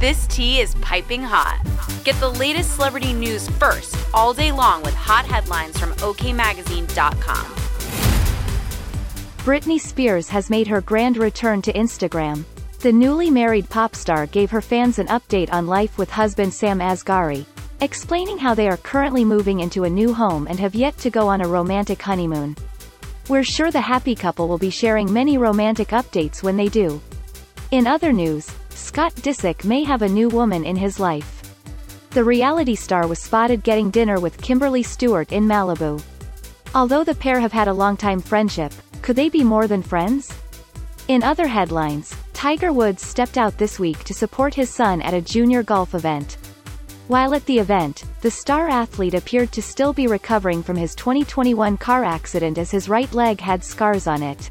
This tea is piping hot. Get the latest celebrity news first all day long with hot headlines from OKMagazine.com. Britney Spears has made her grand return to Instagram. The newly married pop star gave her fans an update on life with husband Sam Asghari, explaining how they are currently moving into a new home and have yet to go on a romantic honeymoon. We're sure the happy couple will be sharing many romantic updates when they do. In other news, Scott Disick may have a new woman in his life. The reality star was spotted getting dinner with Kimberly Stewart in Malibu. Although the pair have had a long-time friendship, could they be more than friends? In other headlines, Tiger Woods stepped out this week to support his son at a junior golf event. While at the event, the star athlete appeared to still be recovering from his 2021 car accident as his right leg had scars on it.